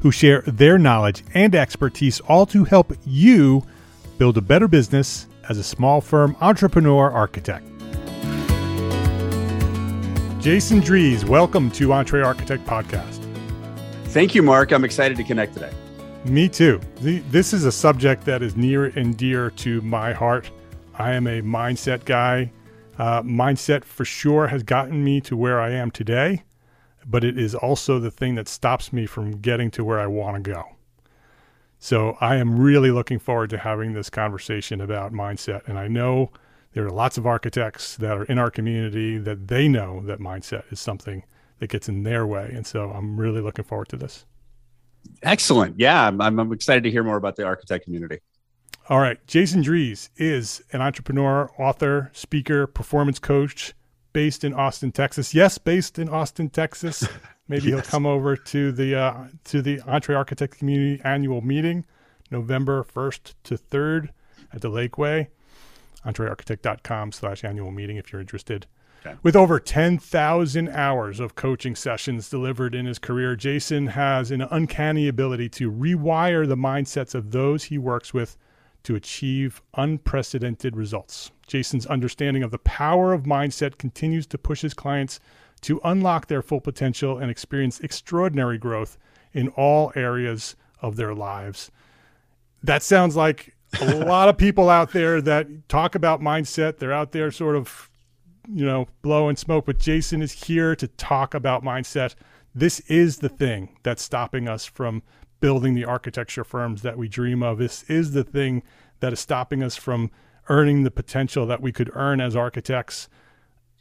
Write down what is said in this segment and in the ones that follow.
who share their knowledge and expertise, all to help you build a better business as a small firm entrepreneur architect. Jason Drees, welcome to EntreArchitect Podcast. Thank you, Mark. I'm excited to connect today. Me too. This is a subject that is near and dear to my heart. I am a mindset guy. Uh, mindset for sure has gotten me to where I am today, but it is also the thing that stops me from getting to where I want to go. So I am really looking forward to having this conversation about mindset. And I know there are lots of architects that are in our community that they know that mindset is something that gets in their way. And so I'm really looking forward to this. Excellent. Yeah, I'm, I'm excited to hear more about the architect community. All right. Jason Drees is an entrepreneur, author, speaker, performance coach based in Austin, Texas. Yes, based in Austin, Texas. Maybe yes. he'll come over to the uh, to the EntreArchitect Community Annual Meeting, November 1st to 3rd at the Lakeway. EntreArchitect.com slash annual meeting if you're interested. Okay. With over 10,000 hours of coaching sessions delivered in his career, Jason has an uncanny ability to rewire the mindsets of those he works with – to achieve unprecedented results. Jason's understanding of the power of mindset continues to push his clients to unlock their full potential and experience extraordinary growth in all areas of their lives. That sounds like a lot of people out there that talk about mindset. They're out there sort of, you know, blowing smoke, but Jason is here to talk about mindset. This is the thing that's stopping us from building the architecture firms that we dream of. This is the thing that is stopping us from earning the potential that we could earn as architects.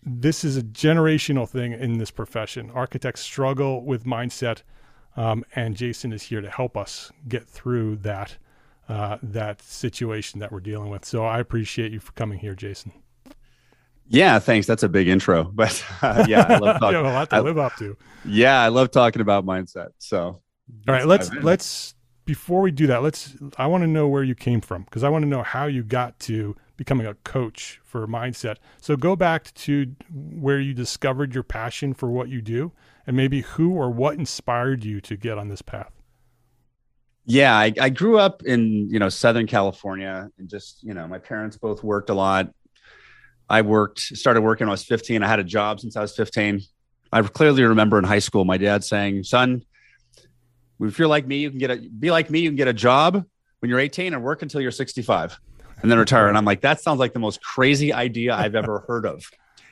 This is a generational thing in this profession. Architects struggle with mindset, um, and Jason is here to help us get through that uh, that situation that we're dealing with. So I appreciate you for coming here, Jason. Yeah, thanks. That's a big intro, but uh, yeah, I love talking. you have a lot to I, live up to. Yeah, I love talking about mindset. So all right, let's let's before we do that, let's I want to know where you came from because I want to know how you got to becoming a coach for mindset. So go back to where you discovered your passion for what you do and maybe who or what inspired you to get on this path. Yeah, I, I grew up in, you know, Southern California and just, you know, my parents both worked a lot. I worked, started working when I was 15. I had a job since I was 15 I clearly remember in high school my dad saying, "Son, if you're like me, you can get a be like me, you can get a job when you're 18 and work until you're 65 and then retire." And I'm like, "That sounds like the most crazy idea I've ever heard of."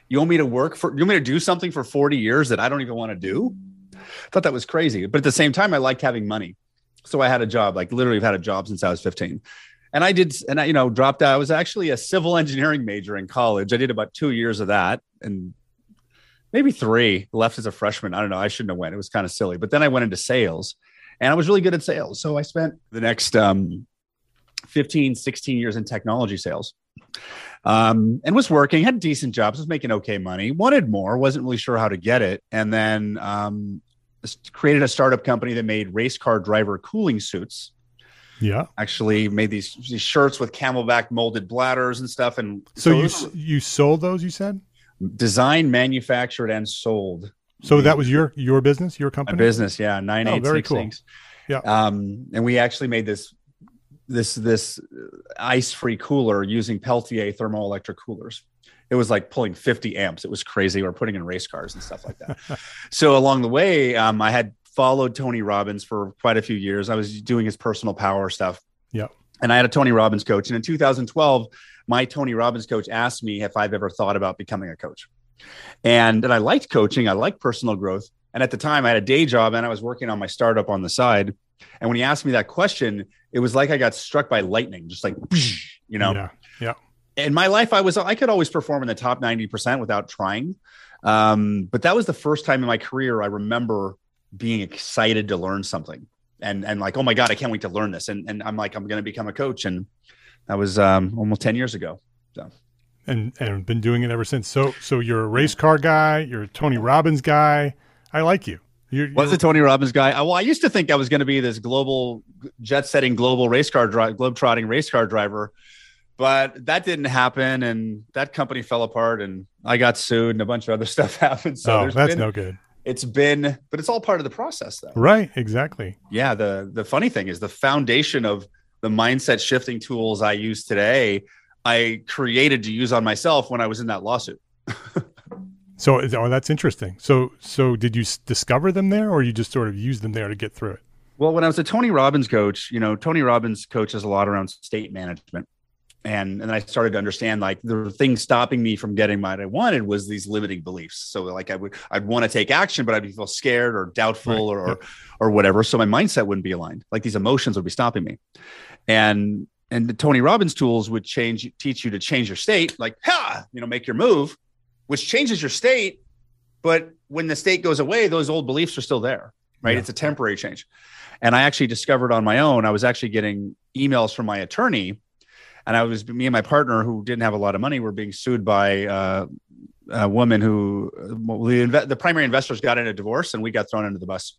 You want me to work for you want me to do something for 40 years that I don't even want to do? I thought that was crazy. But at the same time, I liked having money. So I had a job, like literally I've had a job since I was 15. And I did, and I, you know, dropped out. I was actually a civil engineering major in college. I did about two years of that and maybe three left as a freshman. I don't know. I shouldn't have went. It was kind of silly. But then I went into sales and I was really good at sales. So I spent the next um, 15, 16 years in technology sales um, and was working, had decent jobs, was making okay money, wanted more, wasn't really sure how to get it. And then um, created a startup company that made race car driver cooling suits. Yeah, actually made these these shirts with CamelBak molded bladders and stuff. And so, so you you sold those? You said designed, manufactured, and sold. So that was your your business, your company. My business, yeah, nine oh, eight very six cool. things. Yeah, um, and we actually made this this this ice free cooler using Peltier thermoelectric coolers. It was like pulling 50 amps. It was crazy. We are putting in race cars and stuff like that. so along the way, um, I had followed Tony Robbins for quite a few years. I was doing his personal power stuff. Yeah. And I had a Tony Robbins coach. And in 2012, my Tony Robbins coach asked me if I've ever thought about becoming a coach. And, and I liked coaching. I liked personal growth. And at the time, I had a day job and I was working on my startup on the side. And when he asked me that question, it was like I got struck by lightning, just like, you know? Yeah. Yeah. In my life, I was, I could always perform in the top 90% without trying. Um, but that was the first time in my career I remember being excited to learn something and, and like, oh my God, I can't wait to learn this. And, and I'm like, I'm going to become a coach. And that was um, almost 10 years ago. So. And, and been doing it ever since. So, so you're a race car guy, you're a Tony Robbins guy. I like you. You're, was a Tony Robbins guy? Well, I used to think I was going to be this global jet-setting global race car drive, globe-trotting race car driver, but that didn't happen, and that company fell apart, and I got sued, and a bunch of other stuff happened. So oh, that's been, no good. It's been, but it's all part of the process, though. Right? Exactly. Yeah. the The funny thing is, the foundation of the mindset shifting tools I use today, I created to use on myself when I was in that lawsuit. So, oh, that's interesting. So, so did you discover them there, or you just sort of used them there to get through it? Well, when I was a Tony Robbins coach, you know, Tony Robbins coaches a lot around state management, and and I started to understand like the thing stopping me from getting what I wanted was these limiting beliefs. So, like I would I'd want to take action, but I'd feel scared or doubtful right. or, or or whatever. So my mindset wouldn't be aligned. Like these emotions would be stopping me, and and the Tony Robbins tools would change teach you to change your state, like ha, you know, make your move which changes your state. But when the state goes away, those old beliefs are still there, right? Yeah. It's a temporary change. And I actually discovered on my own, I was actually getting emails from my attorney. And I was, me and my partner, who didn't have a lot of money, were being sued by uh, a woman who the, the primary investors got in a divorce and we got thrown under the bus.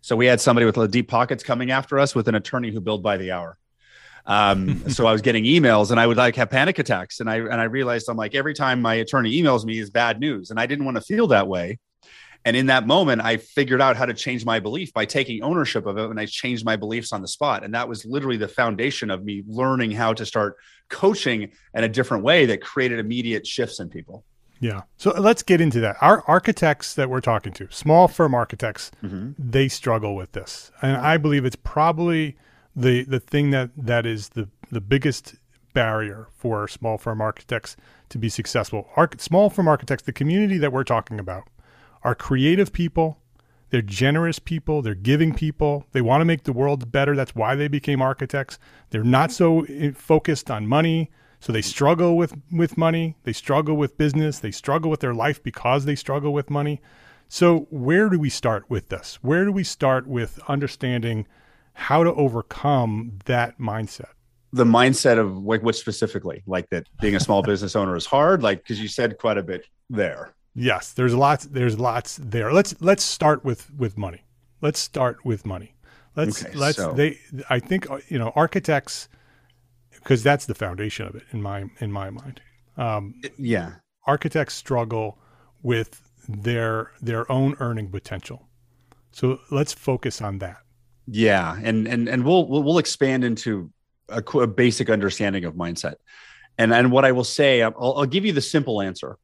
So we had somebody with deep pockets coming after us with an attorney who billed by the hour. Um, so I was getting emails and I would like have panic attacks. And I and I realized I'm like every time my attorney emails me is bad news. And I didn't want to feel that way. And in that moment, I figured out how to change my belief by taking ownership of it. And I changed my beliefs on the spot. And that was literally the foundation of me learning how to start coaching in a different way that created immediate shifts in people. Yeah. So let's get into that. Our architects that we're talking to, small firm architects, mm-hmm. they struggle with this. And I believe it's probably the the thing that that is the the biggest barrier for small firm architects to be successful. Arch- small firm architects, the community that we're talking about, are creative people. They're generous people. They're giving people. They want to make the world better. That's why they became architects. They're not so eh, focused on money. So they struggle with, with money. They struggle with business. They struggle with their life because they struggle with money. So, where do we start with this? Where do we start with understanding how to overcome that mindset? The mindset of like what specifically? Like that being a small business owner is hard? Like because you said quite a bit there. Yes there's lots there's lots there. Let's let's start with with money. Let's start with money. Let's okay, let's so. they i think you know architects because that's the foundation of it in my in my mind. Um, yeah. architects struggle with their their own earning potential. So let's focus on that yeah, and and and we'll we'll expand into a, a basic understanding of mindset, and and what I will say, I'll, I'll give you the simple answer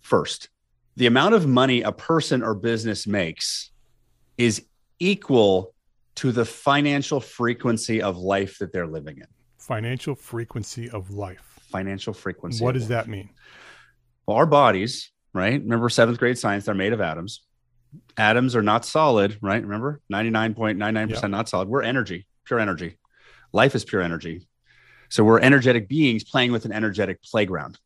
first. the amount of money a person or business makes is equal to the financial frequency of life that they're living in. Financial frequency of life. Financial frequency. What does life. that mean? Well, our bodies, right? Remember seventh grade science, they're made of atoms. Atoms are not solid, right? Remember 99.99% yeah. not solid. We're energy, pure energy. Life is pure energy. So we're energetic beings playing with an energetic playground.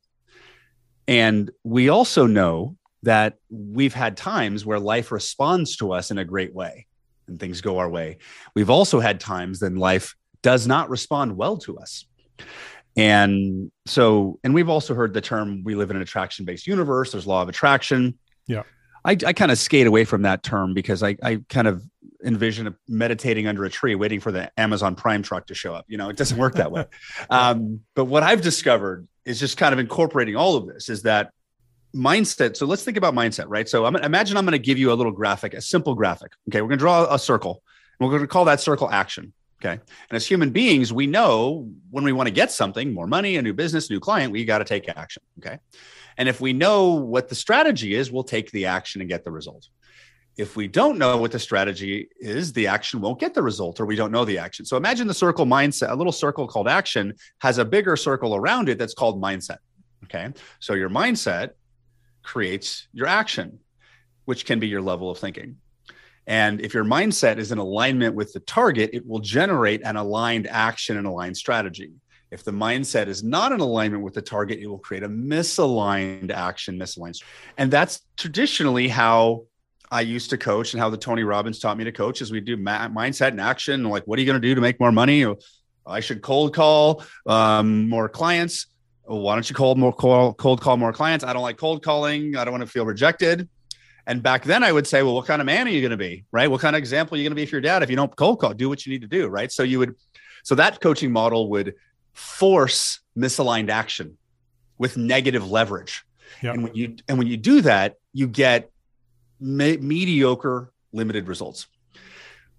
And we also know that we've had times where life responds to us in a great way and things go our way. We've also had times that life does not respond well to us. And so, and we've also heard the term we live in an attraction based universe, there's law of attraction. Yeah. I, I kind of skate away from that term because I, I kind of envision meditating under a tree waiting for the Amazon Prime truck to show up. You know, it doesn't work that way. Um, but what I've discovered is just kind of incorporating all of this is that mindset. So let's think about mindset, right? So I'm, imagine I'm going to give you a little graphic, a simple graphic. Okay. We're going to draw a circle. And we're going to call that circle action. Okay. And as human beings, we know when we want to get something, more money, a new business, new client, we got to take action. Okay. And if we know what the strategy is, we'll take the action and get the result. If we don't know what the strategy is, the action won't get the result or we don't know the action. So imagine the circle mindset, a little circle called action has a bigger circle around it that's called mindset. Okay. So your mindset creates your action, which can be your level of thinking. And if your mindset is in alignment with the target, it will generate an aligned action and aligned strategy. If the mindset is not in alignment with the target, it will create a misaligned action, misaligned. And that's traditionally how I used to coach and how the Tony Robbins taught me to coach is we do ma- mindset and action. Like, what are you going to do to make more money? I should cold call um, more clients well, why don't you cold more call, cold call more clients? I don't like cold calling. I don't want to feel rejected. And back then I would say, well, what kind of man are you going to be? Right. What kind of example are you going to be for your dad if you don't cold call? Do what you need to do. Right. So you would, so that coaching model would force misaligned action with negative leverage. Yep. And when you, and when you do that, you get me- mediocre limited results.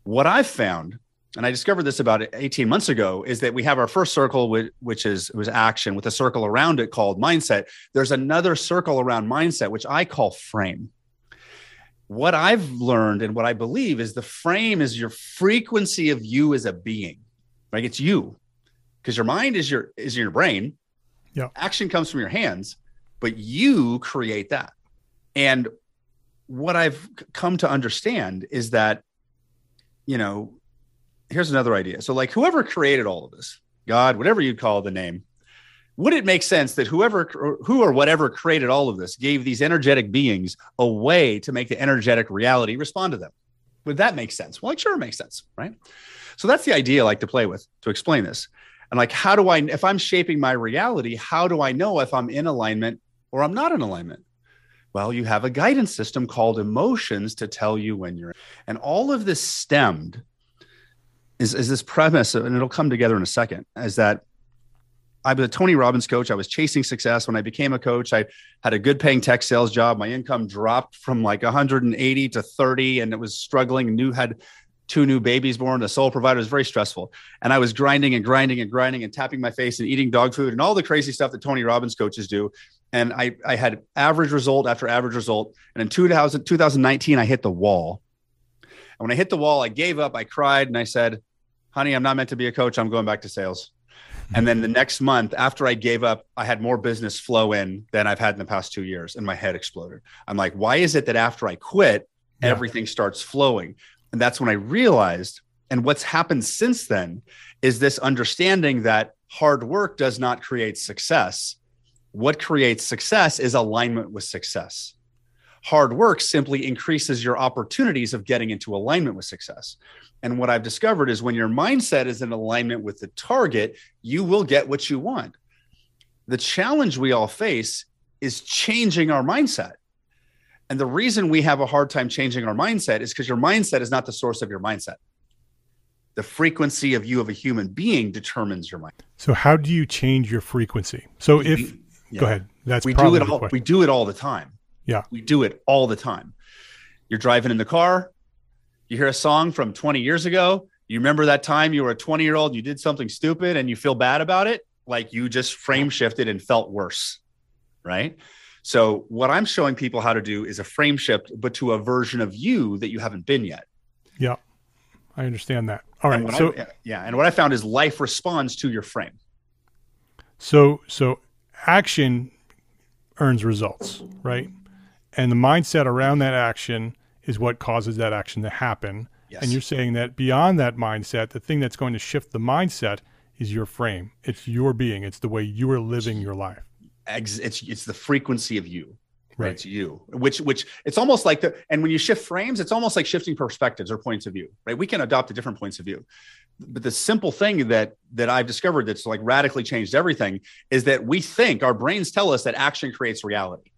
What I've found and I discovered this about 18 months ago, is that we have our first circle, which is was action, with a circle around it called mindset. There's another circle around mindset, which I call frame. What I've learned and what I believe is the frame is your frequency of you as a being, right? It's you, because your mind is your is your brain. Yeah. Action comes from your hands, but you create that. And what I've come to understand is that, you know, here's another idea. So, like, whoever created all of this, God, whatever you call the name, would it make sense that whoever, who or whatever created all of this gave these energetic beings a way to make the energetic reality respond to them? Would that make sense? Well, like, sure, it makes sense, right? So that's the idea I like to play with to explain this. And like, how do I, if I'm shaping my reality, how do I know if I'm in alignment or I'm not in alignment? Well, you have a guidance system called emotions to tell you when you're. And all of this stemmed is, is this premise, and it'll come together in a second, is that I was a Tony Robbins coach. I was chasing success. When I became a coach, I had a good paying tech sales job. My income dropped from like 180 to 30, and it was struggling. New had two new babies born. The sole provider was very stressful. And I was grinding and grinding and grinding and tapping my face and eating dog food and all the crazy stuff that Tony Robbins coaches do. And I, I had average result after average result. And in 2000, 2019, I hit the wall. And when I hit the wall, I gave up. I cried and I said, honey, I'm not meant to be a coach. I'm going back to sales. And then the next month, after I gave up, I had more business flow in than I've had in the past two years, and my head exploded. I'm like, why is it that after I quit, yeah. everything starts flowing? And that's when I realized, and what's happened since then is this understanding that hard work does not create success. What creates success is alignment with success. Hard work simply increases your opportunities of getting into alignment with success. And what I've discovered is when your mindset is in alignment with the target, you will get what you want. The challenge we all face is changing our mindset. And the reason we have a hard time changing our mindset is because your mindset is not the source of your mindset. The frequency of you of a human being determines your mind. So how do you change your frequency? So if yeah. go ahead, that's we do it all. We do it all the time. Yeah, we do it all the time. You're driving in the car, you hear a song from 20 years ago. You remember that time you were a 20 year old, you did something stupid and you feel bad about it. Like you just frame shifted and felt worse. Right. So what I'm showing people how to do is a frame shift, but to a version of you that you haven't been yet. Yeah, I understand that. All right. So I, yeah, and what I found is life responds to your frame. So so action earns results, right? And the mindset around that action is what causes that action to happen. Yes. And you're saying that beyond that mindset, the thing that's going to shift the mindset is your frame. It's your being. It's the way you are living your life. It's it's the frequency of you. Right. It's you. Which which it's almost like the and when you shift frames, it's almost like shifting perspectives or points of view. Right. We can adopt a different points of view. But the simple thing that that I've discovered that's like radically changed everything is that we think our brains tell us that action creates reality,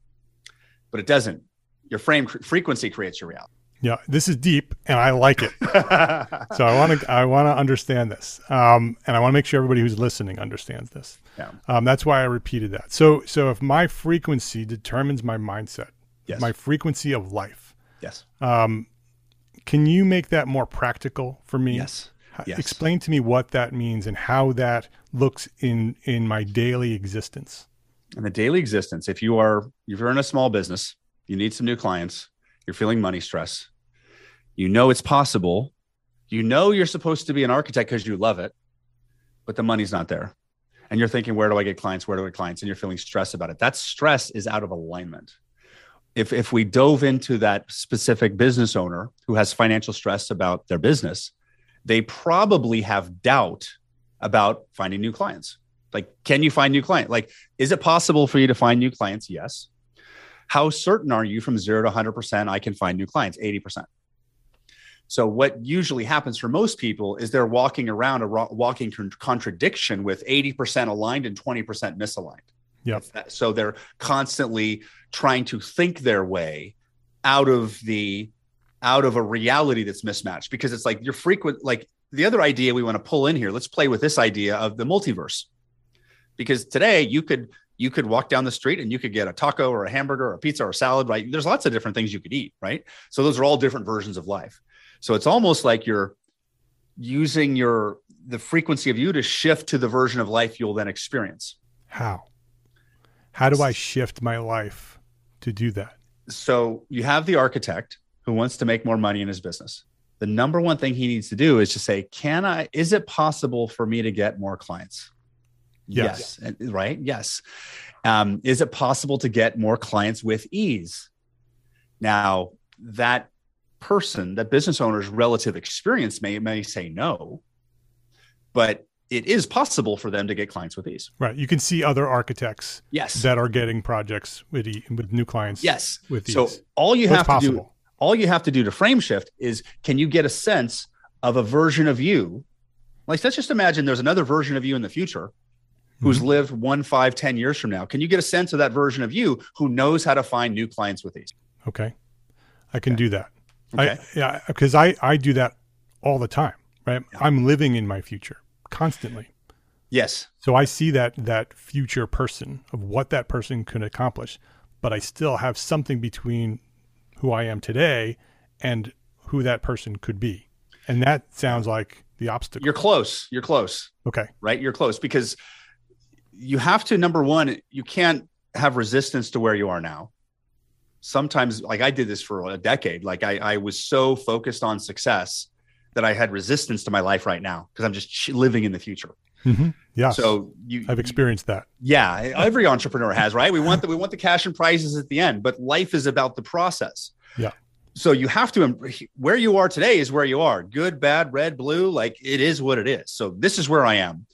but it doesn't. Your frame frequency creates your reality. Yeah, this is deep, and I like it. so I want to I want to understand this, um, and I want to make sure everybody who's listening understands this. Yeah. Um, that's why I repeated that. So so if my frequency determines my mindset, Yes. my frequency of life, yes. um, can you make that more practical for me? Yes. Yes. Explain to me what that means and how that looks in in my daily existence. In the daily existence, if you are if you're in a small business, you need some new clients, you're feeling money stress, you know it's possible, you know you're supposed to be an architect because you love it, but the money's not there. And you're thinking, where do I get clients? Where do I get clients? And you're feeling stress about it. That stress is out of alignment. If if we dove into that specific business owner who has financial stress about their business, they probably have doubt about finding new clients. Like, can you find new client? Like, is it possible for you to find new clients? Yes. How certain are you from zero to 100% I can find new clients? 80%. So, what usually happens for most people is they're walking around a ro- walking con- contradiction with 80% aligned and 20% misaligned. Yep. So, they're constantly trying to think their way out of the out of a reality that's mismatched because it's like you're frequent like the other idea we want to pull in here let's play with this idea of the multiverse because today you could you could walk down the street and you could get a taco or a hamburger or a pizza or a salad right? There's lots of different things you could eat right? So those are all different versions of life. So it's almost like you're using your the frequency of you to shift to the version of life you'll then experience. How? How do I shift my life to do that? so you have the architect who wants to make more money in his business. The number one thing he needs to do is to say can i is it possible for me to get more clients Yes. yes, And- right? Yes. Um, is it possible to get more clients with ease? Now that person that business owner's relative experience may may say no but it is possible for them to get clients with ease. Right. You can see other architects yes. that are getting projects with e- with new clients. yes. With so all you have to do all you have to do to frame shift is can you get a sense of a version of you? Like let's just imagine there's another version of you in the future who's Mm-hmm. lived one five ten years from now can you get a sense of that version of you who knows how to find new clients with these Okay. I can do that. Okay. I, yeah, because I, I do that all the time, right? Yeah. I'm living in my future constantly. yes So I see that that future person of what that person could accomplish, but I still have something between who I am today and who that person could be. And that sounds like the obstacle. you're close you're close okay. right you're close because you have to number one you can't have resistance to where you are now sometimes like i did this for a decade like i, I was so focused on success that i had resistance to my life right now because i'm just living in the future Mm-hmm. Yes. so you I've experienced that. yeah every entrepreneur has right we want the we want the cash and prizes at the end but life is about the process Yeah. so you have to where you are today is where you are good bad red blue like it is what it is so this is where i am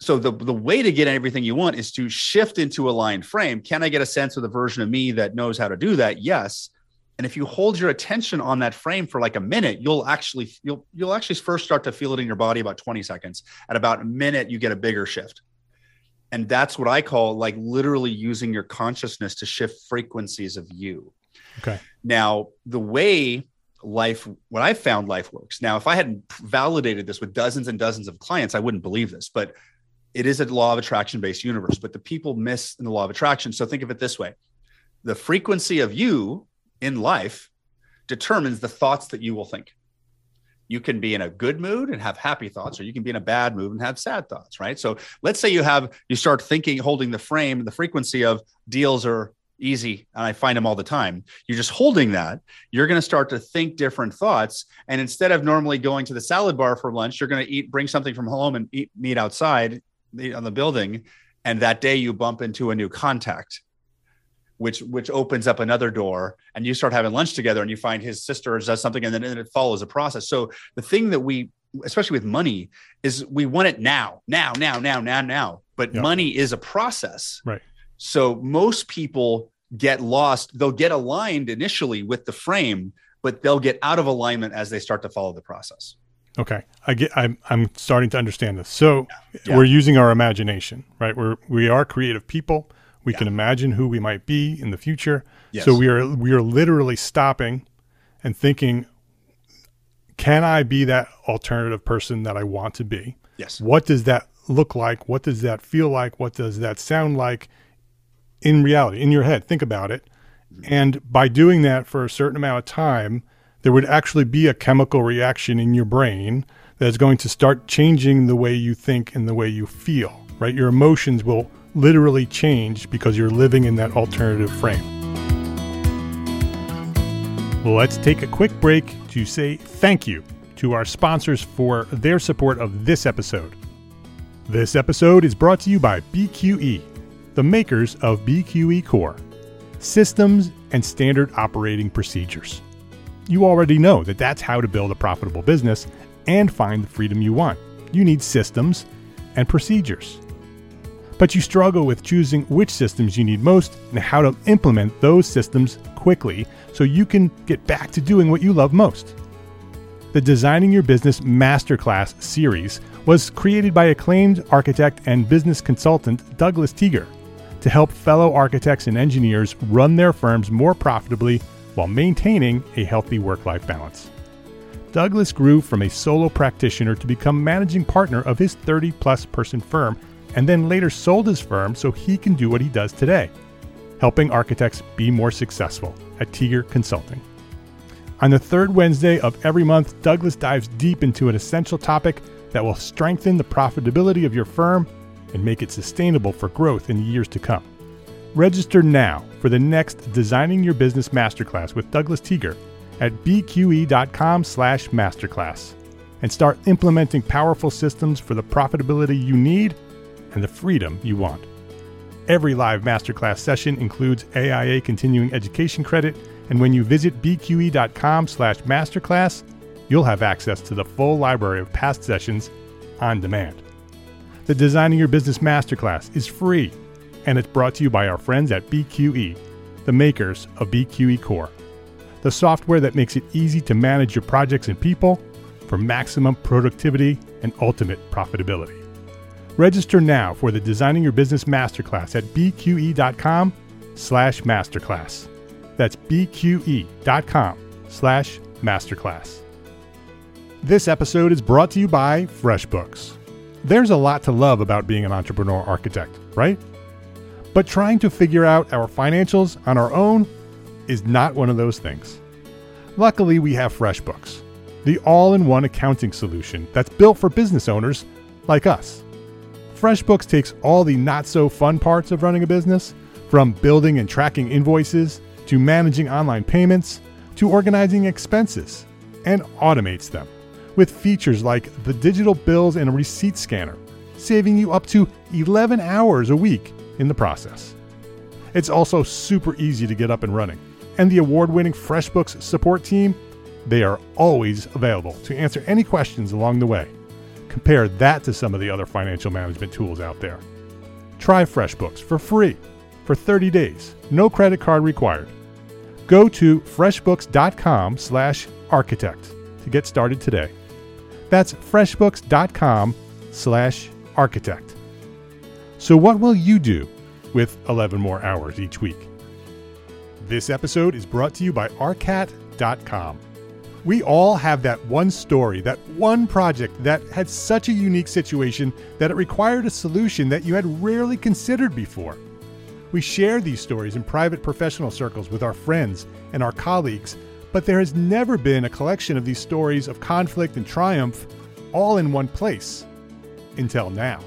so the, the way to get everything you want is to shift into a aligned frame. Can i get a sense of the version of me that knows how to do that? Yes. And if you hold your attention on that frame for like a minute you'll actually you'll you'll actually first start to feel it in your body about 20 seconds. At about a minute you get a bigger shift. And that's what i call like literally using your consciousness to shift frequencies of you. Okay. now the way life what i found life works. Now if i hadn't validated this with dozens and dozens of clients i wouldn't believe this. But it is a law of attraction based universe but the people miss in the law of attraction. So think of it this way. The frequency of you in life determines the thoughts that you will think. You can be in a good mood and have happy thoughts or you can be in a bad mood and have sad thoughts right? So let's say you have you start thinking holding the frame the frequency of deals are easy and i find them all the time. You're just holding that. You're going to start to think different thoughts and instead of normally going to the salad bar for lunch you're going to eat bring something from home and eat meat outside on the building and that day you bump into a new contact which which opens up another door and you start having lunch together and you find his sister does something and then and it follows a process so the thing that we especially with money is we want it now now now now now now but yep. money is a process right so most people get lost. They'll get aligned initially with the frame, but they'll get out of alignment as they start to follow the process. Okay, I get. I'm I'm starting to understand this. So yeah. We're using our imagination, right? We're we are creative people. We yeah. can imagine who we might be in the future. Yes. So we are we are literally stopping and thinking, can I be that alternative person that I want to be? Yes. What does that look like? What does that feel like? What does that sound like? in reality, in your head. Think about it. Mm-hmm. And by doing that for a certain amount of time, there would actually be a chemical reaction in your brain that's going to start changing the way you think and the way you feel, right? Your emotions will literally change because you're living in that alternative frame. Let's take a quick break to say thank you to our sponsors for their support of this episode. This episode is brought to you by BQE the makers of BQE Core systems and standard operating procedures. You already know that that's how to build a profitable business and find the freedom you want. You need systems and procedures. But you struggle with choosing which systems you need most and how to implement those systems quickly so you can get back to doing what you love most. The Designing Your Business Masterclass series was created by acclaimed architect and business consultant Douglas Teager to help fellow architects and engineers run their firms more profitably while maintaining a healthy work life balance. Douglas grew from a solo practitioner to become managing partner of his 30 plus person firm and then later sold his firm so he can do what he does today, helping architects be more successful at Teager Consulting. On the third Wednesday of every month, Douglas dives deep into an essential topic that will strengthen the profitability of your firm and make it sustainable for growth in the years to come. Register now for the next Designing Your Business Masterclass with Douglas Teager at bqe.com/masterclass and start implementing powerful systems for the profitability you need and the freedom you want. Every live masterclass session includes AIA continuing education credit, and when you visit bqe.com/masterclass, you'll have access to the full library of past sessions on demand. The Designing Your Business Masterclass is free, and it's brought to you by our friends at BQE, the makers of BQE Core, the software that makes it easy to manage your projects and people for maximum productivity and ultimate profitability. Register now for the Designing Your Business Masterclass at bqe.com slash masterclass. That's bqe.com slash masterclass. This episode is brought to you by FreshBooks. There's a lot to love about being an entrepreneur architect, right? But trying to figure out our financials on our own is not one of those things. Luckily, we have FreshBooks, the all in one accounting solution that's built for business owners like us. FreshBooks takes all the not so fun parts of running a business, from building and tracking invoices, to managing online payments, to organizing expenses, and automates them with features like the digital bills and receipt scanner, saving you up to 11 hours a week in the process. It's also super easy to get up and running. And the award winning FreshBooks support team, they are always available to answer any questions along the way. Compare that to some of the other financial management tools out there. Try FreshBooks for free for 30 days, no credit card required. Go to freshbooks.com/architect to get started today. That's freshbooks.com slash architect. So, what will you do with 11 more hours each week? This episode is brought to you by arcat.com. We all have that one story, that one project that had such a unique situation that it required a solution that you had rarely considered before. We share these stories in private professional circles with our friends and our colleagues but there has never been a collection of these stories of conflict and triumph all in one place until now.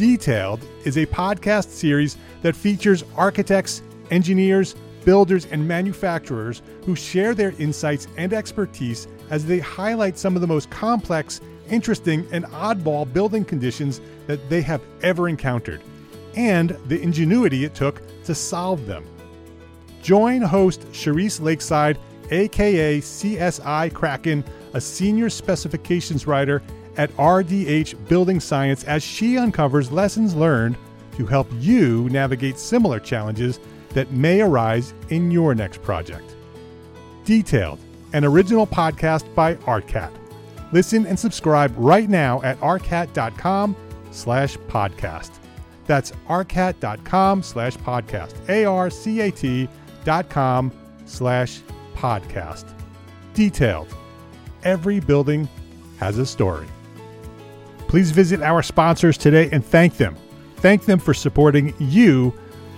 Detailed is a podcast series that features architects engineers, builders, and manufacturers who share their insights and expertise as they highlight some of the most complex, interesting, and oddball building conditions that they have ever encountered, and the ingenuity it took to solve them. Join host Charisse Lakeside, aka CSI Kraken, a senior specifications writer at RDH Building Science, as she uncovers lessons learned to help you navigate similar challenges that may arise in your next project. Detailed, an original podcast by ARCAT. Listen and subscribe right now at arcat.com slash podcast. That's arcat.com slash podcast. A-R-C-A-T dot com slash podcast. Detailed. Every building has a story. Please visit our sponsors today and thank them. Thank them for supporting you,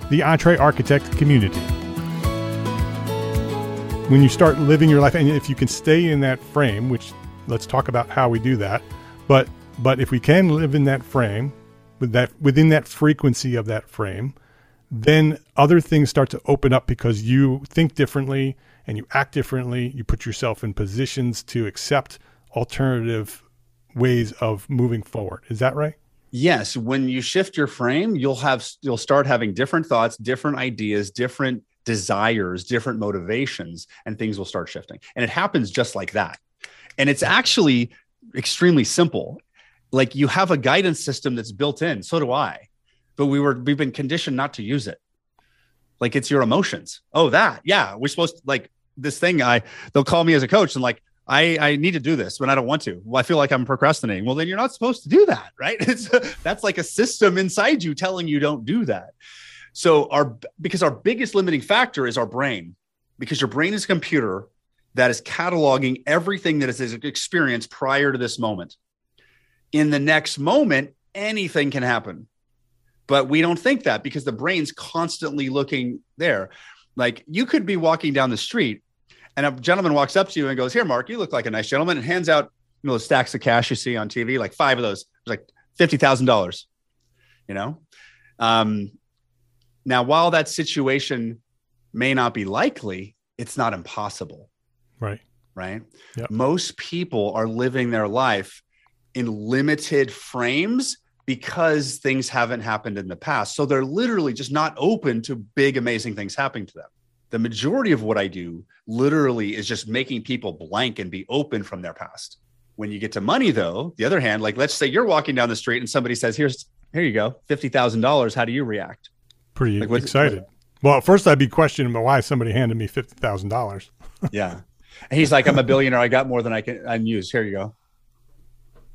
the EntreArchitect community. When you start living your life, and if you can stay in that frame, which let's talk about how we do that, but but if we can live in that frame, with that within that frequency of that frame, then other things start to open up because you think differently and you act differently. You put yourself in positions to accept alternative ways of moving forward. Is that right? Yes, when you shift your frame, you'll have you'll start having different thoughts, different ideas, different desires, different motivations, and things will start shifting. And it happens just like that. And it's actually extremely simple. Like you have a guidance system that's built in, so do I. But we were we've been conditioned not to use it. Like it's your emotions. Oh, that. Yeah, we're supposed to like this thing I they'll call me as a coach and like I, I need to do this when I don't want to. Well, I feel like I'm procrastinating. Well, then you're not supposed to do that, right? It's that's like a system inside you telling you don't do that. So our because our biggest limiting factor is our brain, because your brain is a computer that is cataloging everything that is experienced prior to this moment. In the next moment, anything can happen. But we don't think that because the brain's constantly looking there. Like you could be walking down the street and a gentleman walks up to you and goes, Here, Mark, you look like a nice gentleman, and hands out you know, the stacks of cash you see on TV, like five of those, it's like $50,000, you know? Um, now, while that situation may not be likely, it's not impossible. Right. Right. Yep. Most people are living their life in limited frames because things haven't happened in the past. So they're literally just not open to big, amazing things happening to them the majority of what I do literally is just making people blank and be open from their past. When you get to money, though, the other hand, like let's say you're walking down the street and somebody says, "Here's here you go, fifty thousand dollars." How do you react? Pretty like, excited. What, well, at first I'd be questioning why somebody handed me fifty thousand dollars. yeah, and he's like, "I'm a billionaire. I got more than I can I use. Here you go."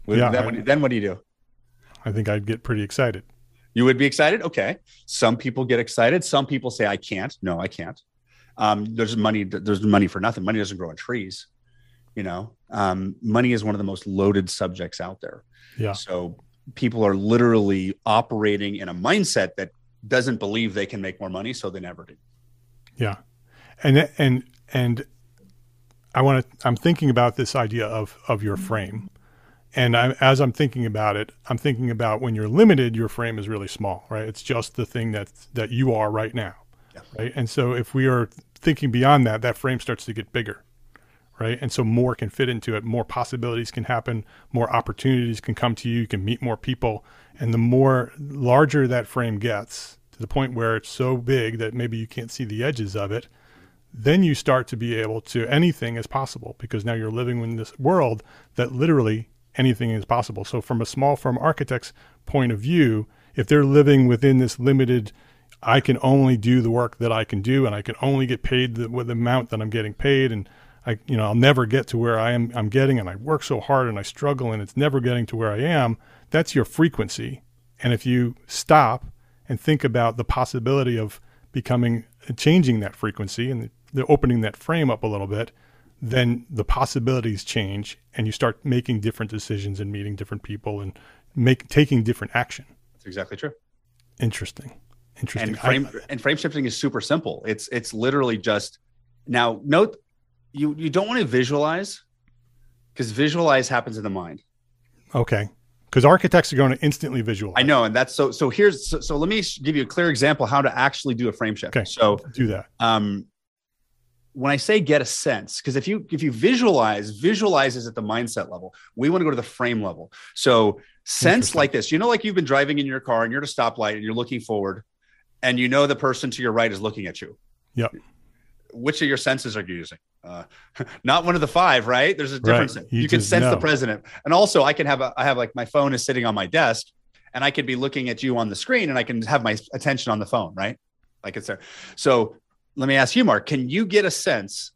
yeah, then, I, what, then what do you do? I think I'd get pretty excited. You would be excited. Okay. Some people get excited. Some people say, "I can't." No, I can't. Um, there's money. There's money for nothing. Money doesn't grow on trees. You know, um, money is one of the most loaded subjects out there. Yeah. So people are literally operating in a mindset that doesn't believe they can make more money, so they never do. Yeah, and and and I want to. I'm thinking about this idea of of your frame, and I, as I'm thinking about it, I'm thinking about when you're limited, your frame is really small, right? It's just the thing that that you are right now, yeah. right? And so if we are thinking beyond that, that frame starts to get bigger, right? And so more can fit into it, more possibilities can happen, more opportunities can come to you, you can meet more people. And the more larger that frame gets, to the point where it's so big that maybe you can't see the edges of it, then you start to be able to anything is possible because now you're living in this world that literally anything is possible. So from a small firm architect's point of view, if they're living within this limited I can only do the work that I can do, and I can only get paid the, with the amount that I'm getting paid, and I, you know, I'll never get to where I am. I'm getting, and I work so hard, and I struggle, and it's never getting to where I am. That's your frequency, and if you stop and think about the possibility of becoming, uh, changing that frequency, and the, opening that frame up a little bit, then the possibilities change, and you start making different decisions and meeting different people and make taking different action. That's exactly true. Interesting. Interesting. And frame I, and frame shifting is super simple. It's it's literally just now note you you don't want to visualize because visualize happens in the mind. Okay. because architects are going to instantly visualize. I know, and that's so. So here's so, so let me give you a clear example how to actually do a frame shift. Okay, so do that. Um, when I say get a sense, because if you if you visualize, visualizes at the mindset level. We want to go to the frame level. So sense like this. You know, like you've been driving in your car and you're at a stoplight and you're looking forward, and you know the person to your right is looking at you. Yep. Which of your senses are you using? Uh, not one of the five, right? There's a difference. Right. You, You can sense the president, and also I can have a, I have like my phone is sitting on my desk, and I could be looking at you on the screen, and I can have my attention on the phone, right? Like it's there. So let me ask you, Mark, can you get a sense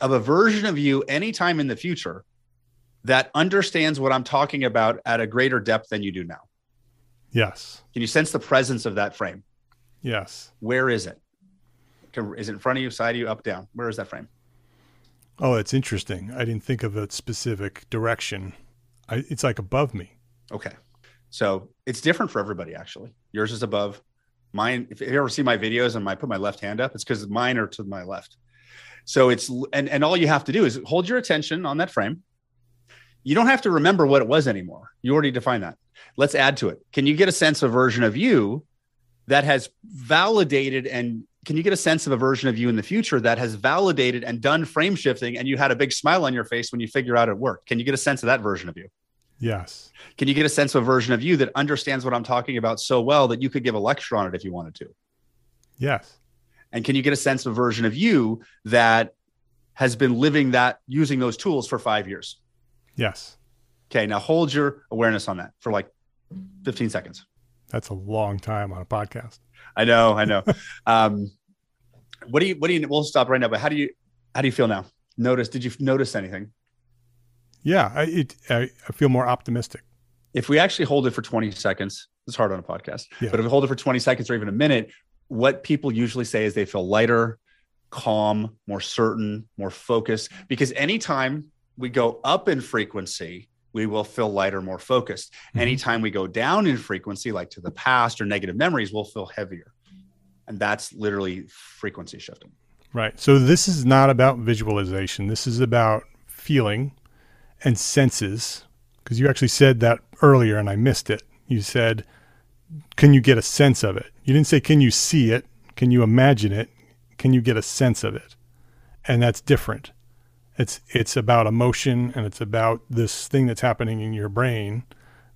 of a version of you anytime in the future that understands what I'm talking about at a greater depth than you do now? Yes. Can you sense the presence of that frame? Yes. Where is it in front of you, side of you, up, down? Where is that frame? Oh, it's interesting. I didn't think of a specific direction. I, it's like above me. Okay. So it's different for everybody, actually. Yours is above. Mine, if you ever see my videos and I put my left hand up, it's because mine are to my left. So it's, and, and all you have to do is hold your attention on that frame. You don't have to remember what it was anymore. You already defined that. Let's add to it. Can you get a sense of version of you that has validated and can you get a sense of a version of you in the future that has validated and done frame shifting and you had a big smile on your face when you figure out it worked? Can you get a sense of that version of you? Yes. Can you get a sense of a version of you that understands what I'm talking about so well that you could give a lecture on it if you wanted to? Yes. And can you get a sense of a version of you that has been living that using those tools for five years? Yes. Okay, now hold your awareness on that for like 15 seconds. That's a long time on a podcast. I know, I know. um, what do you, what do you, we'll stop right now, but how do you, how do you feel now? Notice, did you notice anything? Yeah. I, it, I, I feel more optimistic. If we actually hold it for 20 seconds, it's hard on a podcast, Yeah. but if we hold it for 20 seconds or even a minute, what people usually say is they feel lighter, calm, more certain, more focused. Because anytime we go up in frequency, we will feel lighter, more focused. Mhm. Anytime we go down in frequency, like to the past or negative memories, we'll feel heavier. And that's literally frequency shifting. Right. So this is not about visualization. This is about feeling and senses. Because you actually said that earlier and I missed it. You said, can you get a sense of it? You didn't say, can you see it? Can you imagine it? Can you get a sense of it? And that's different. It's it's about emotion and it's about this thing that's happening in your brain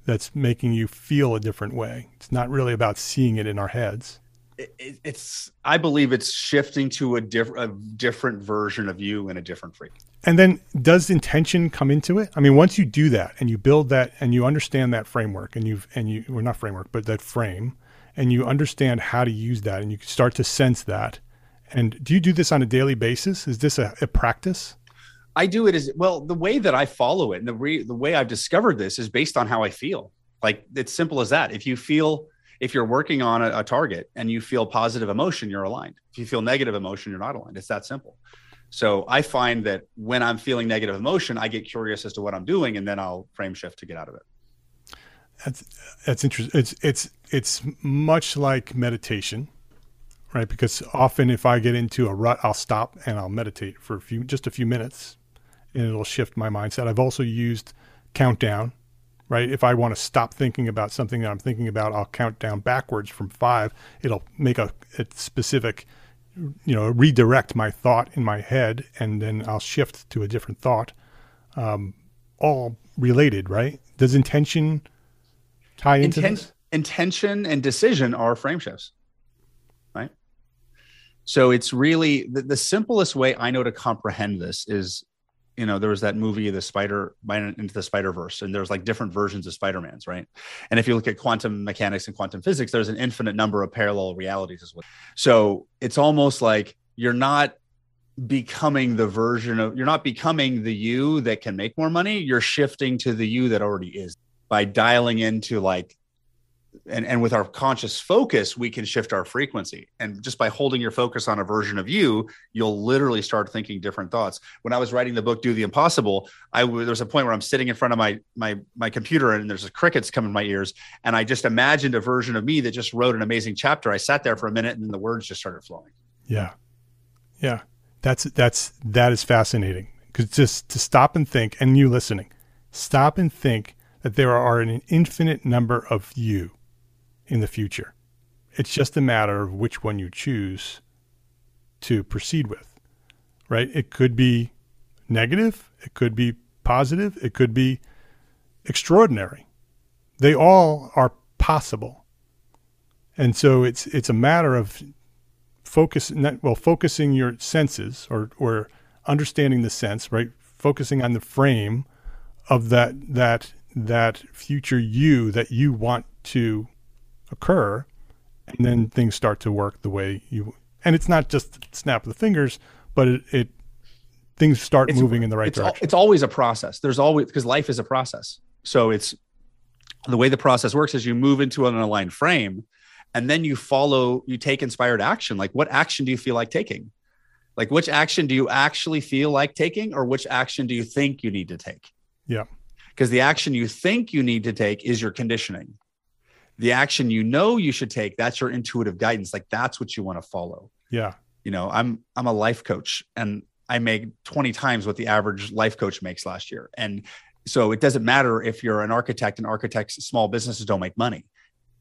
that's making you feel a different way. It's not really about seeing it in our heads. It- it- it's, I believe it's shifting to a, diff- a different version of you in a different frequency. And then does intention come into it? I mean, once you do that and you build that and you understand that framework and you've and you well not framework, but that frame and you understand how to use that and you start to sense that. And do you do this on a daily basis? Is this a, a practice? I do it as well. The way that I follow it and the re, the way I've discovered this is based on how I feel. Like it's simple as that. If you feel, if you're working on a, a target and you feel positive emotion, you're aligned. If you feel negative emotion, you're not aligned. It's that simple. So I find that when I'm feeling negative emotion, I get curious as to what I'm doing, and then I'll frame shift to get out of it. That's that's interesting. It's it's it's much like meditation, right? Because often if I get into a rut, I'll stop and I'll meditate for a few just a few minutes, and it'll shift my mindset. I've also used countdown, right? If I want to stop thinking about something that I'm thinking about, I'll count down backwards from five. It'll make a, a specific, you know, redirect my thought in my head, and then I'll shift to a different thought. Um, all related, right? Does intention tie into Intent, this? intention and decision are frame shifts, right? So it's really the, the simplest way I know to comprehend this is, you know, there was that movie, the Spider into the Spider Verse, and there's like different versions of Spider Man's, right? And if you look at quantum mechanics and quantum physics, there's an infinite number of parallel realities as well. So it's almost like you're not becoming the version of you're not becoming the you that can make more money you're shifting to the you that already is by dialing into like and and with our conscious focus we can shift our frequency. And just by holding your focus on a version of you you'll literally start thinking different thoughts. When i was writing the book do the impossible i w- was a point where i'm sitting in front of my my my computer and there's crickets coming in my ears and i just imagined a version of me that just wrote an amazing chapter. I sat there for a minute and the words just started flowing. Yeah, yeah. That's that's that is fascinating. Because just to stop and think, and you listening, stop and think that there are an infinite number of you in the future. It's just a matter of which one you choose to proceed with, right? It could be negative, it could be positive, it could be extraordinary. They all are possible. And so it's it's a matter of focus well focusing your senses or or understanding the sense, right? Focusing on the frame of that that that future you that you want to occur and then things start to work the way you and it's not just snap of the fingers but it, it things start it's, moving in the right it's, direction. it's always a process. There's always because life is a process. So it's the way the process works is you move into an aligned frame and then you follow you take inspired action. Like what action do you feel like taking? Like which action do you actually feel like taking or which action do you think you need to take? Yeah. Because the action you think you need to take is your conditioning the action you know you should take that's your intuitive guidance. Like that's what you want to follow. Yeah. You know i'm i'm a life coach and i make 20 times what the average life coach makes last year. And so it doesn't matter if you're an architect and architects small businesses don't make money.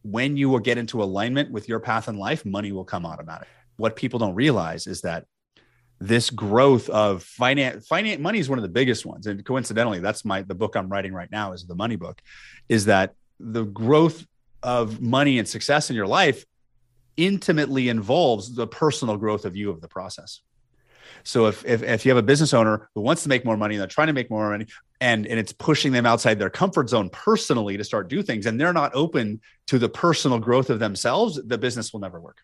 When you will get into alignment with your path in life money will come automatic. What people don't realize is that this growth of finance finance money is one of the biggest ones. And coincidentally that's my the book i'm writing right now is the money book is that the growth of money and success in your life intimately involves the personal growth of you of the process so if, if, if you have a business owner who wants to make more money and they're trying to make more money and, and it's pushing them outside their comfort zone personally to start do things and they're not open to the personal growth of themselves, the business will never work.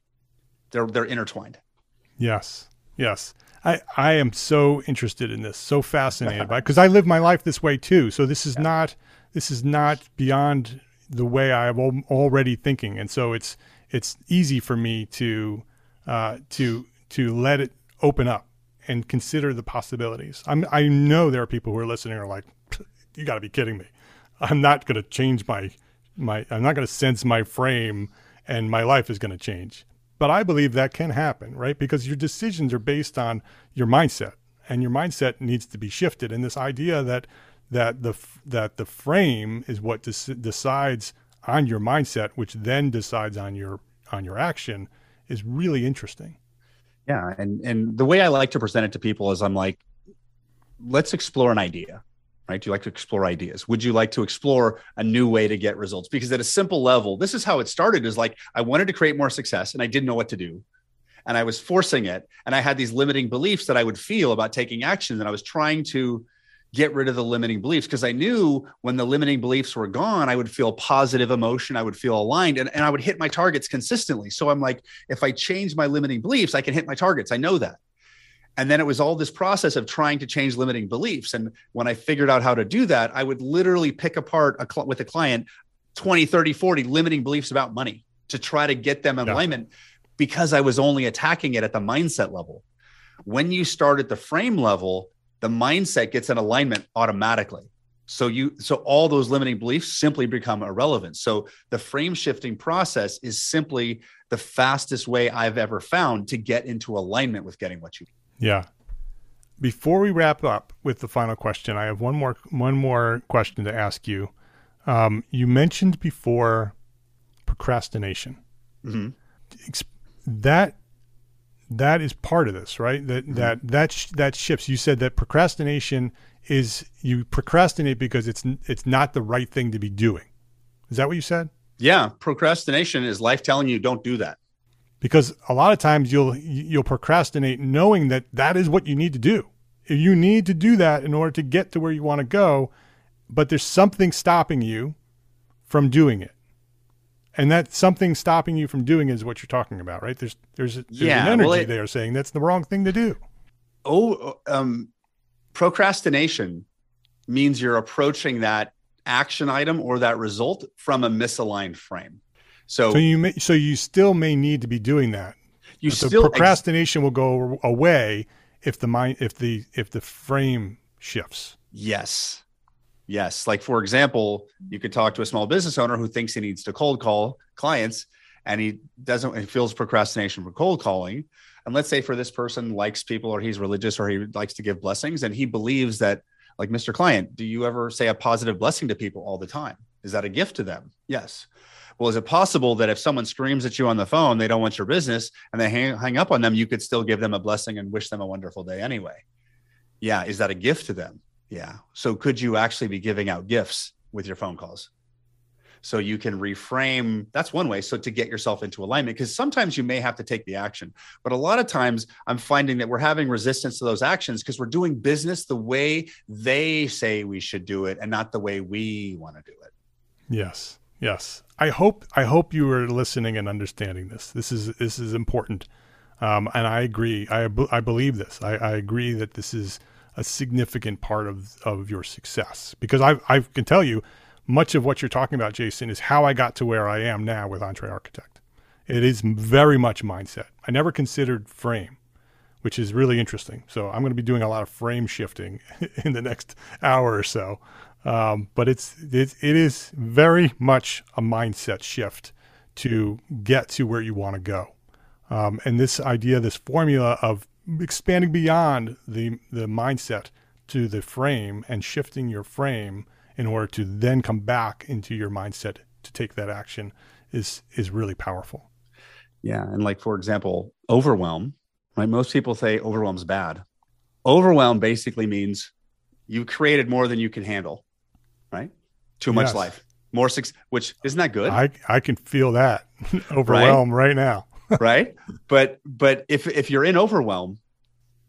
They're they're intertwined. Yes. Yes. I, I am so interested in this, so fascinated by because I live my life this way too. So this is yeah. not this is not beyond the way I'm already thinking, and so it's it's easy for me to uh, to to let it open up and consider the possibilities. I'm, I know there are people who are listening are like, you got to be kidding me. I'm not going to change my, my, I'm not going to sense my frame and my life is going to change. But I believe that can happen, right? Because your decisions are based on your mindset and your mindset needs to be shifted. And this idea that, that the, that the frame is what des- decides on your mindset, which then decides on your, on your action is really interesting. Yeah, and and the way I like to present it to people is I'm like, let's explore an idea, right? Do you like to explore ideas? Would you like to explore a new way to get results? Because at a simple level, this is how it started. Is like I wanted to create more success, and I didn't know what to do, and I was forcing it, and I had these limiting beliefs that I would feel about taking action, and I was trying to get rid of the limiting beliefs because I knew when the limiting beliefs were gone, I would feel positive emotion. I would feel aligned and, and I would hit my targets consistently. So I'm like, if I change my limiting beliefs, I can hit my targets. I know that. And then it was all this process of trying to change limiting beliefs. And when I figured out how to do that, I would literally pick apart a cl- with a client 20, 30, 40 limiting beliefs about money to try to get them in yeah. alignment because I was only attacking it at the mindset level. When you start at the frame level, the mindset gets in alignment automatically. So you so all those limiting beliefs simply become irrelevant. So the frame shifting process is simply the fastest way i've ever found to get into alignment with getting what you need. yeah. Before we wrap up with the final question i have one more one more question to ask you. Um, you mentioned before procrastination. Mm-hmm. that that is part of this, right? That mm-hmm. that that sh- that shifts. You said that procrastination is you procrastinate because it's it's not the right thing to be doing. Is that what you said? Yeah, procrastination is life telling you don't do that. Because a lot of times you'll you'll procrastinate knowing that that is what you need to do. You need to do that in order to get to where you want to go, but there's something stopping you from doing it and that something stopping you from doing is what you're talking about, right? There's there's, there's yeah, an energy well, it, there saying that's the wrong thing to do. Oh, um, procrastination means you're approaching that action item or that result from a misaligned frame. So, so you may, so you still may need to be doing that. You but still procrastination ex- will go away if the mind if the if the frame shifts. Yes. Yes. Like, for example, you could talk to a small business owner who thinks he needs to cold call clients and he doesn't, he feels procrastination for cold calling. And let's say for this person likes people or he's religious or he likes to give blessings and he believes that like Mr. Client, do you ever say a positive blessing to people all the time? Is that a gift to them? Yes. Well, is it possible that if someone screams at you on the phone, they don't want your business and they hang, hang up on them, you could still give them a blessing and wish them a wonderful day anyway? Yeah. Is that a gift to them? Yeah. So could you actually be giving out gifts with your phone calls? So you can reframe. That's one way. So to get yourself into alignment, because sometimes you may have to take the action, but a lot of times I'm finding that we're having resistance to those actions because we're doing business the way they say we should do it and not the way we want to do it. Yes. Yes. I hope I hope you are listening and understanding this. This is this is important. Um, and I agree. I, I believe this. I, I agree that this is a significant part of, of your success because I, I can tell you much of what you're talking about, Jason, is how I got to where I am now with EntreArchitect. It is very much mindset. I never considered frame, which is really interesting. So I'm going to be doing a lot of frame shifting in the next hour or so. Um, but it's, it's it is very much a mindset shift to get to where you want to go. Um, and this idea, this formula of expanding beyond the the mindset to the frame and shifting your frame in order to then come back into your mindset to take that action is is really powerful. Yeah, and like for example, overwhelm, right? Most people say overwhelm's bad. Overwhelm basically means you created more than you can handle, right? Too much yes. life, more six, which isn't that good? I I can feel that overwhelm right, right now. Right? But but if if you're in overwhelm,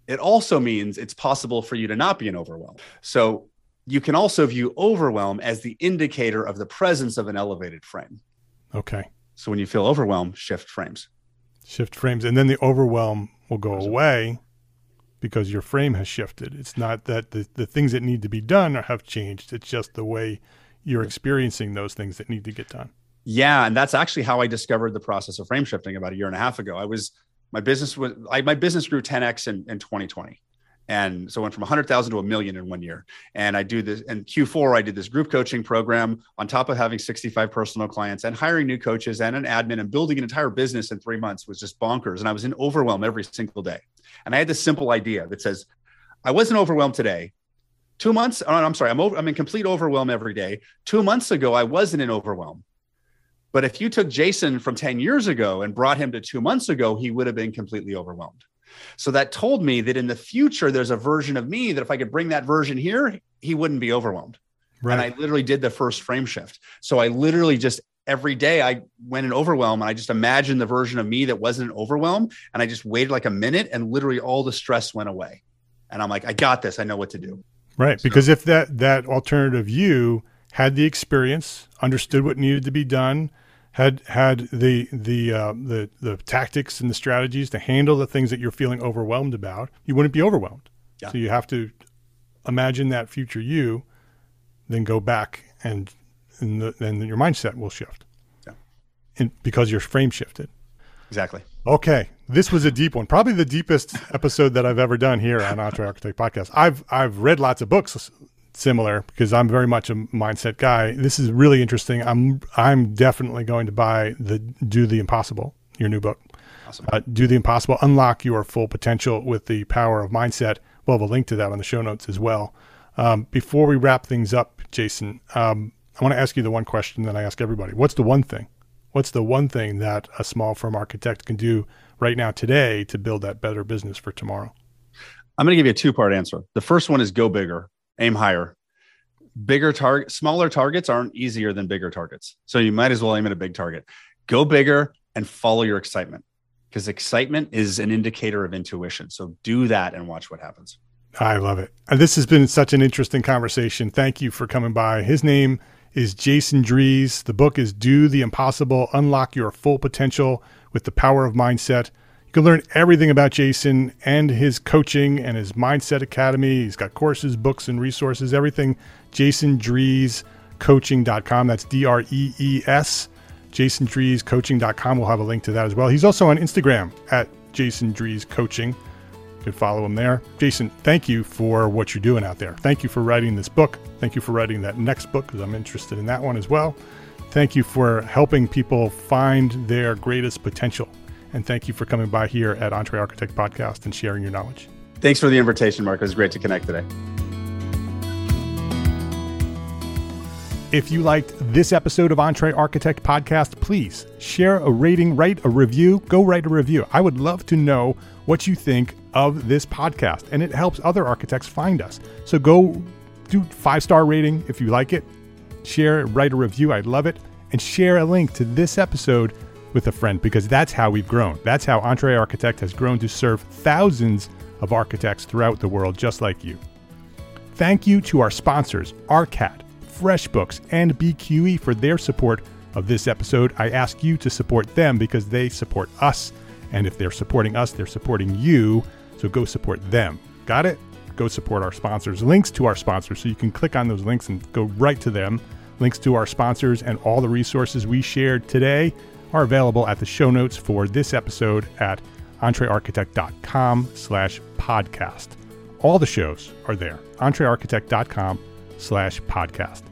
it also means it's possible for you to not be in overwhelm. So you can also view overwhelm as the indicator of the presence of an elevated frame. Okay. So when you feel overwhelmed, shift frames. Shift frames. And then the overwhelm will go away because your frame has shifted. It's not that the, the things that need to be done have changed. It's just the way you're experiencing those things that need to get done. Yeah. And that's actually how I discovered the process of frame shifting about a year and a half ago. I was, my business was, I, my business grew 10X in, in 2020 and so went from 100,000 to a million in one year. And I do this in Q4, I did this group coaching program on top of having 65 personal clients and hiring new coaches and an admin and building an entire business in three months was just bonkers. And I was in overwhelm every single day. And I had this simple idea that says, I wasn't overwhelmed today. Two months, oh, I'm sorry, I'm over, I'm in complete overwhelm every day. Two months ago, I wasn't in overwhelm. But if you took Jason from 10 years ago and brought him to two months ago, he would have been completely overwhelmed. So that told me that in the future, there's a version of me that if I could bring that version here, he wouldn't be overwhelmed. Right. And I literally did the first frame shift. So I literally just every day I went in overwhelm and I just imagined the version of me that wasn't an overwhelm. And I just waited like a minute and literally all the stress went away. And I'm like, I got this. I know what to do. Right. So, because if that that alternative you had the experience, understood what needed to be done, had had the the uh, the the tactics and the strategies to handle the things that you're feeling overwhelmed about, you wouldn't be overwhelmed. Yeah. So you have to imagine that future you, then go back and and, the, and your mindset will shift. Yeah. And because your frame shifted. Exactly. Okay, this was a deep one, probably the deepest episode that I've ever done here on EntreArchitect Podcast. I've I've read lots of books similar because I'm very much a mindset guy. This is really interesting. I'm I'm definitely going to buy the Do the Impossible, your new book. Awesome. Uh, Do the Impossible, unlock your full potential with the power of mindset. We'll have a link to that on the show notes as well. Um, before we wrap things up, Jason, um, I want to ask you the one question that I ask everybody. What's the one thing? What's the one thing that a small firm architect can do right now today to build that better business for tomorrow? I'm going to give you a two part answer. The first one is go bigger aim higher. Bigger target, smaller targets aren't easier than bigger targets. So you might as well aim at a big target. Go bigger and follow your excitement because excitement is an indicator of intuition. So do that and watch what happens. I love it. This has been such an interesting conversation. Thank you for coming by. His name is Jason Drees. The book is Do the Impossible Unlock Your Full Potential with the Power of Mindset can learn everything about Jason and his coaching and his Mindset Academy. He's got courses, books, and resources, everything. JasonDreesCoaching.com. That's D R E E S. JasonDreesCoaching.com. We'll have a link to that as well. He's also on Instagram at Jason Drees Coaching. You can follow him there. Jason, thank you for what you're doing out there. Thank you for writing this book. Thank you for writing that next book because I'm interested in that one as well. Thank you for helping people find their greatest potential and thank you for coming by here at EntreArchitect Podcast and sharing your knowledge. Thanks for the invitation, Mark. It was great to connect today. If you liked this episode of EntreArchitect Podcast, please share a rating, write a review, go write a review. I would love to know what you think of this podcast, and it helps other architects find us. So go do five star rating if you like it, share, write a review. I'd love it, and share a link to this episode with a friend because that's how we've grown. That's how EntreArchitect has grown to serve thousands of architects throughout the world, just like you. Thank you to our sponsors, ARCAT, FreshBooks, and BQE for their support of this episode. I ask you to support them because they support us. And if they're supporting us, they're supporting you. So go support them. Got it? Go support our sponsors. Links to our sponsors. So you can click on those links and go right to them. Links to our sponsors and all the resources we shared today are available at the show notes for this episode at entrearchitect.com slash podcast. All the shows are there. entrearchitect.com slash podcast.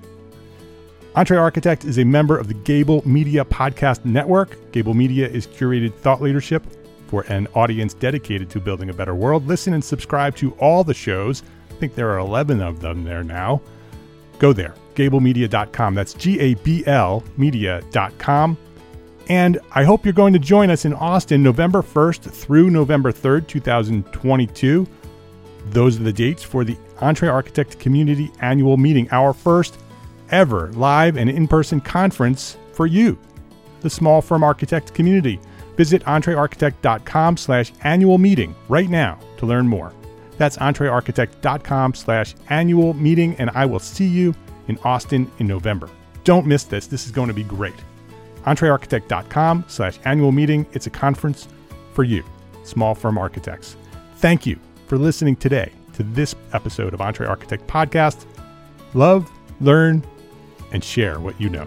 EntreArchitect is a member of the Gable Media Podcast Network. Gable Media is curated thought leadership for an audience dedicated to building a better world. Listen and subscribe to all the shows. I think there are 11 of them there now. Go there, gablemedia.com. That's G A B L media.com. And I hope you're going to join us in Austin November 1st through November 3rd, 2022. Those are the dates for the EntreArchitect Community Annual Meeting, our first ever live and in person conference for you, the small firm architect community. Visit entrearchitect.com slash annual meeting right now to learn more. That's entrearchitect.com slash annual meeting, and I will see you in Austin in November. Don't miss this. This is going to be great. entrearchitect.com slash annual meeting. It's a conference for you, small firm architects. Thank you for listening today to this episode of EntreArchitect Podcast. Love, learn, and share what you know.